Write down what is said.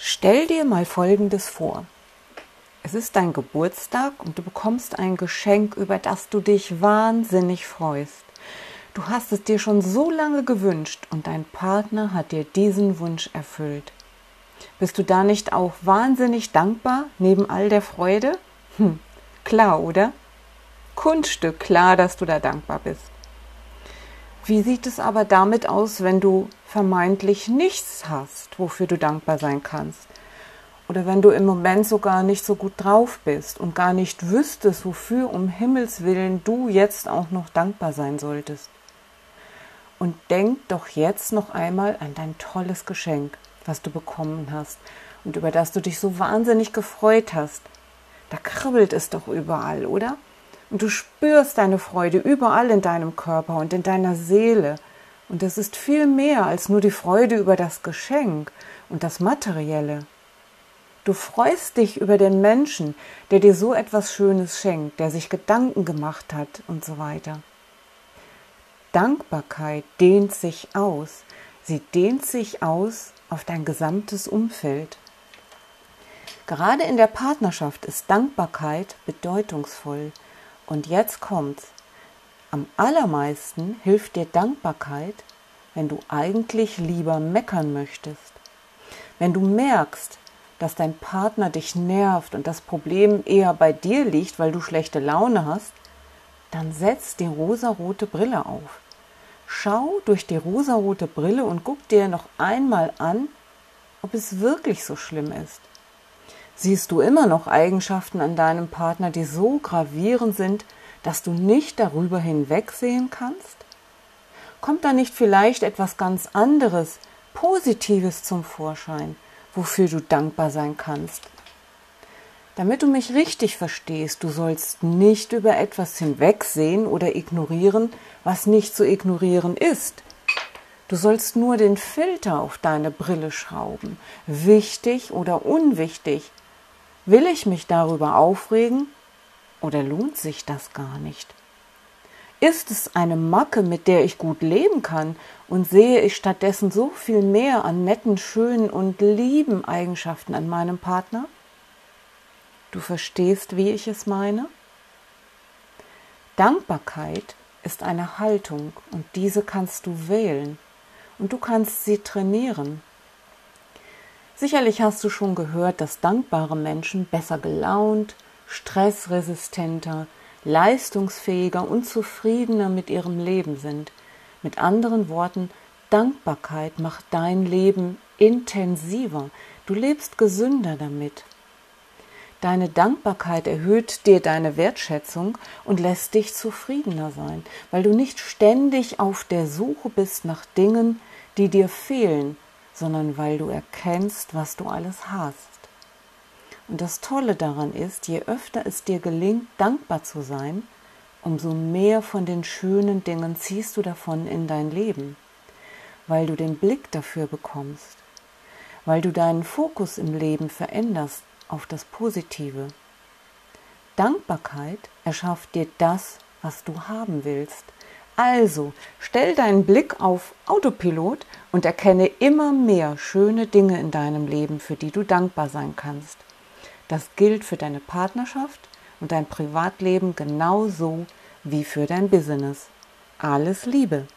Stell dir mal Folgendes vor. Es ist dein Geburtstag und du bekommst ein Geschenk, über das du dich wahnsinnig freust. Du hast es dir schon so lange gewünscht und dein Partner hat dir diesen Wunsch erfüllt. Bist du da nicht auch wahnsinnig dankbar neben all der Freude? Hm, klar, oder? Kunststück, klar, dass du da dankbar bist. Wie sieht es aber damit aus, wenn du vermeintlich nichts hast, wofür du dankbar sein kannst? Oder wenn du im Moment sogar nicht so gut drauf bist und gar nicht wüsstest, wofür um Himmels willen du jetzt auch noch dankbar sein solltest. Und denk doch jetzt noch einmal an dein tolles Geschenk, was du bekommen hast und über das du dich so wahnsinnig gefreut hast. Da kribbelt es doch überall, oder? Und du spürst deine Freude überall in deinem Körper und in deiner Seele. Und es ist viel mehr als nur die Freude über das Geschenk und das Materielle. Du freust dich über den Menschen, der dir so etwas Schönes schenkt, der sich Gedanken gemacht hat und so weiter. Dankbarkeit dehnt sich aus. Sie dehnt sich aus auf dein gesamtes Umfeld. Gerade in der Partnerschaft ist Dankbarkeit bedeutungsvoll. Und jetzt kommt's. Am allermeisten hilft dir Dankbarkeit, wenn du eigentlich lieber meckern möchtest. Wenn du merkst, dass dein Partner dich nervt und das Problem eher bei dir liegt, weil du schlechte Laune hast, dann setz die rosarote Brille auf. Schau durch die rosarote Brille und guck dir noch einmal an, ob es wirklich so schlimm ist. Siehst du immer noch Eigenschaften an deinem Partner, die so gravierend sind, dass du nicht darüber hinwegsehen kannst? Kommt da nicht vielleicht etwas ganz anderes, Positives zum Vorschein, wofür du dankbar sein kannst? Damit du mich richtig verstehst, du sollst nicht über etwas hinwegsehen oder ignorieren, was nicht zu ignorieren ist. Du sollst nur den Filter auf deine Brille schrauben, wichtig oder unwichtig, Will ich mich darüber aufregen oder lohnt sich das gar nicht? Ist es eine Macke, mit der ich gut leben kann und sehe ich stattdessen so viel mehr an netten, schönen und lieben Eigenschaften an meinem Partner? Du verstehst, wie ich es meine? Dankbarkeit ist eine Haltung und diese kannst du wählen und du kannst sie trainieren. Sicherlich hast du schon gehört, dass dankbare Menschen besser gelaunt, stressresistenter, leistungsfähiger und zufriedener mit ihrem Leben sind. Mit anderen Worten, Dankbarkeit macht dein Leben intensiver. Du lebst gesünder damit. Deine Dankbarkeit erhöht dir deine Wertschätzung und lässt dich zufriedener sein, weil du nicht ständig auf der Suche bist nach Dingen, die dir fehlen sondern weil du erkennst, was du alles hast. Und das Tolle daran ist, je öfter es dir gelingt, dankbar zu sein, umso mehr von den schönen Dingen ziehst du davon in dein Leben, weil du den Blick dafür bekommst, weil du deinen Fokus im Leben veränderst auf das Positive. Dankbarkeit erschafft dir das, was du haben willst, also, stell deinen Blick auf Autopilot und erkenne immer mehr schöne Dinge in deinem Leben, für die du dankbar sein kannst. Das gilt für deine Partnerschaft und dein Privatleben genauso wie für dein Business. Alles Liebe!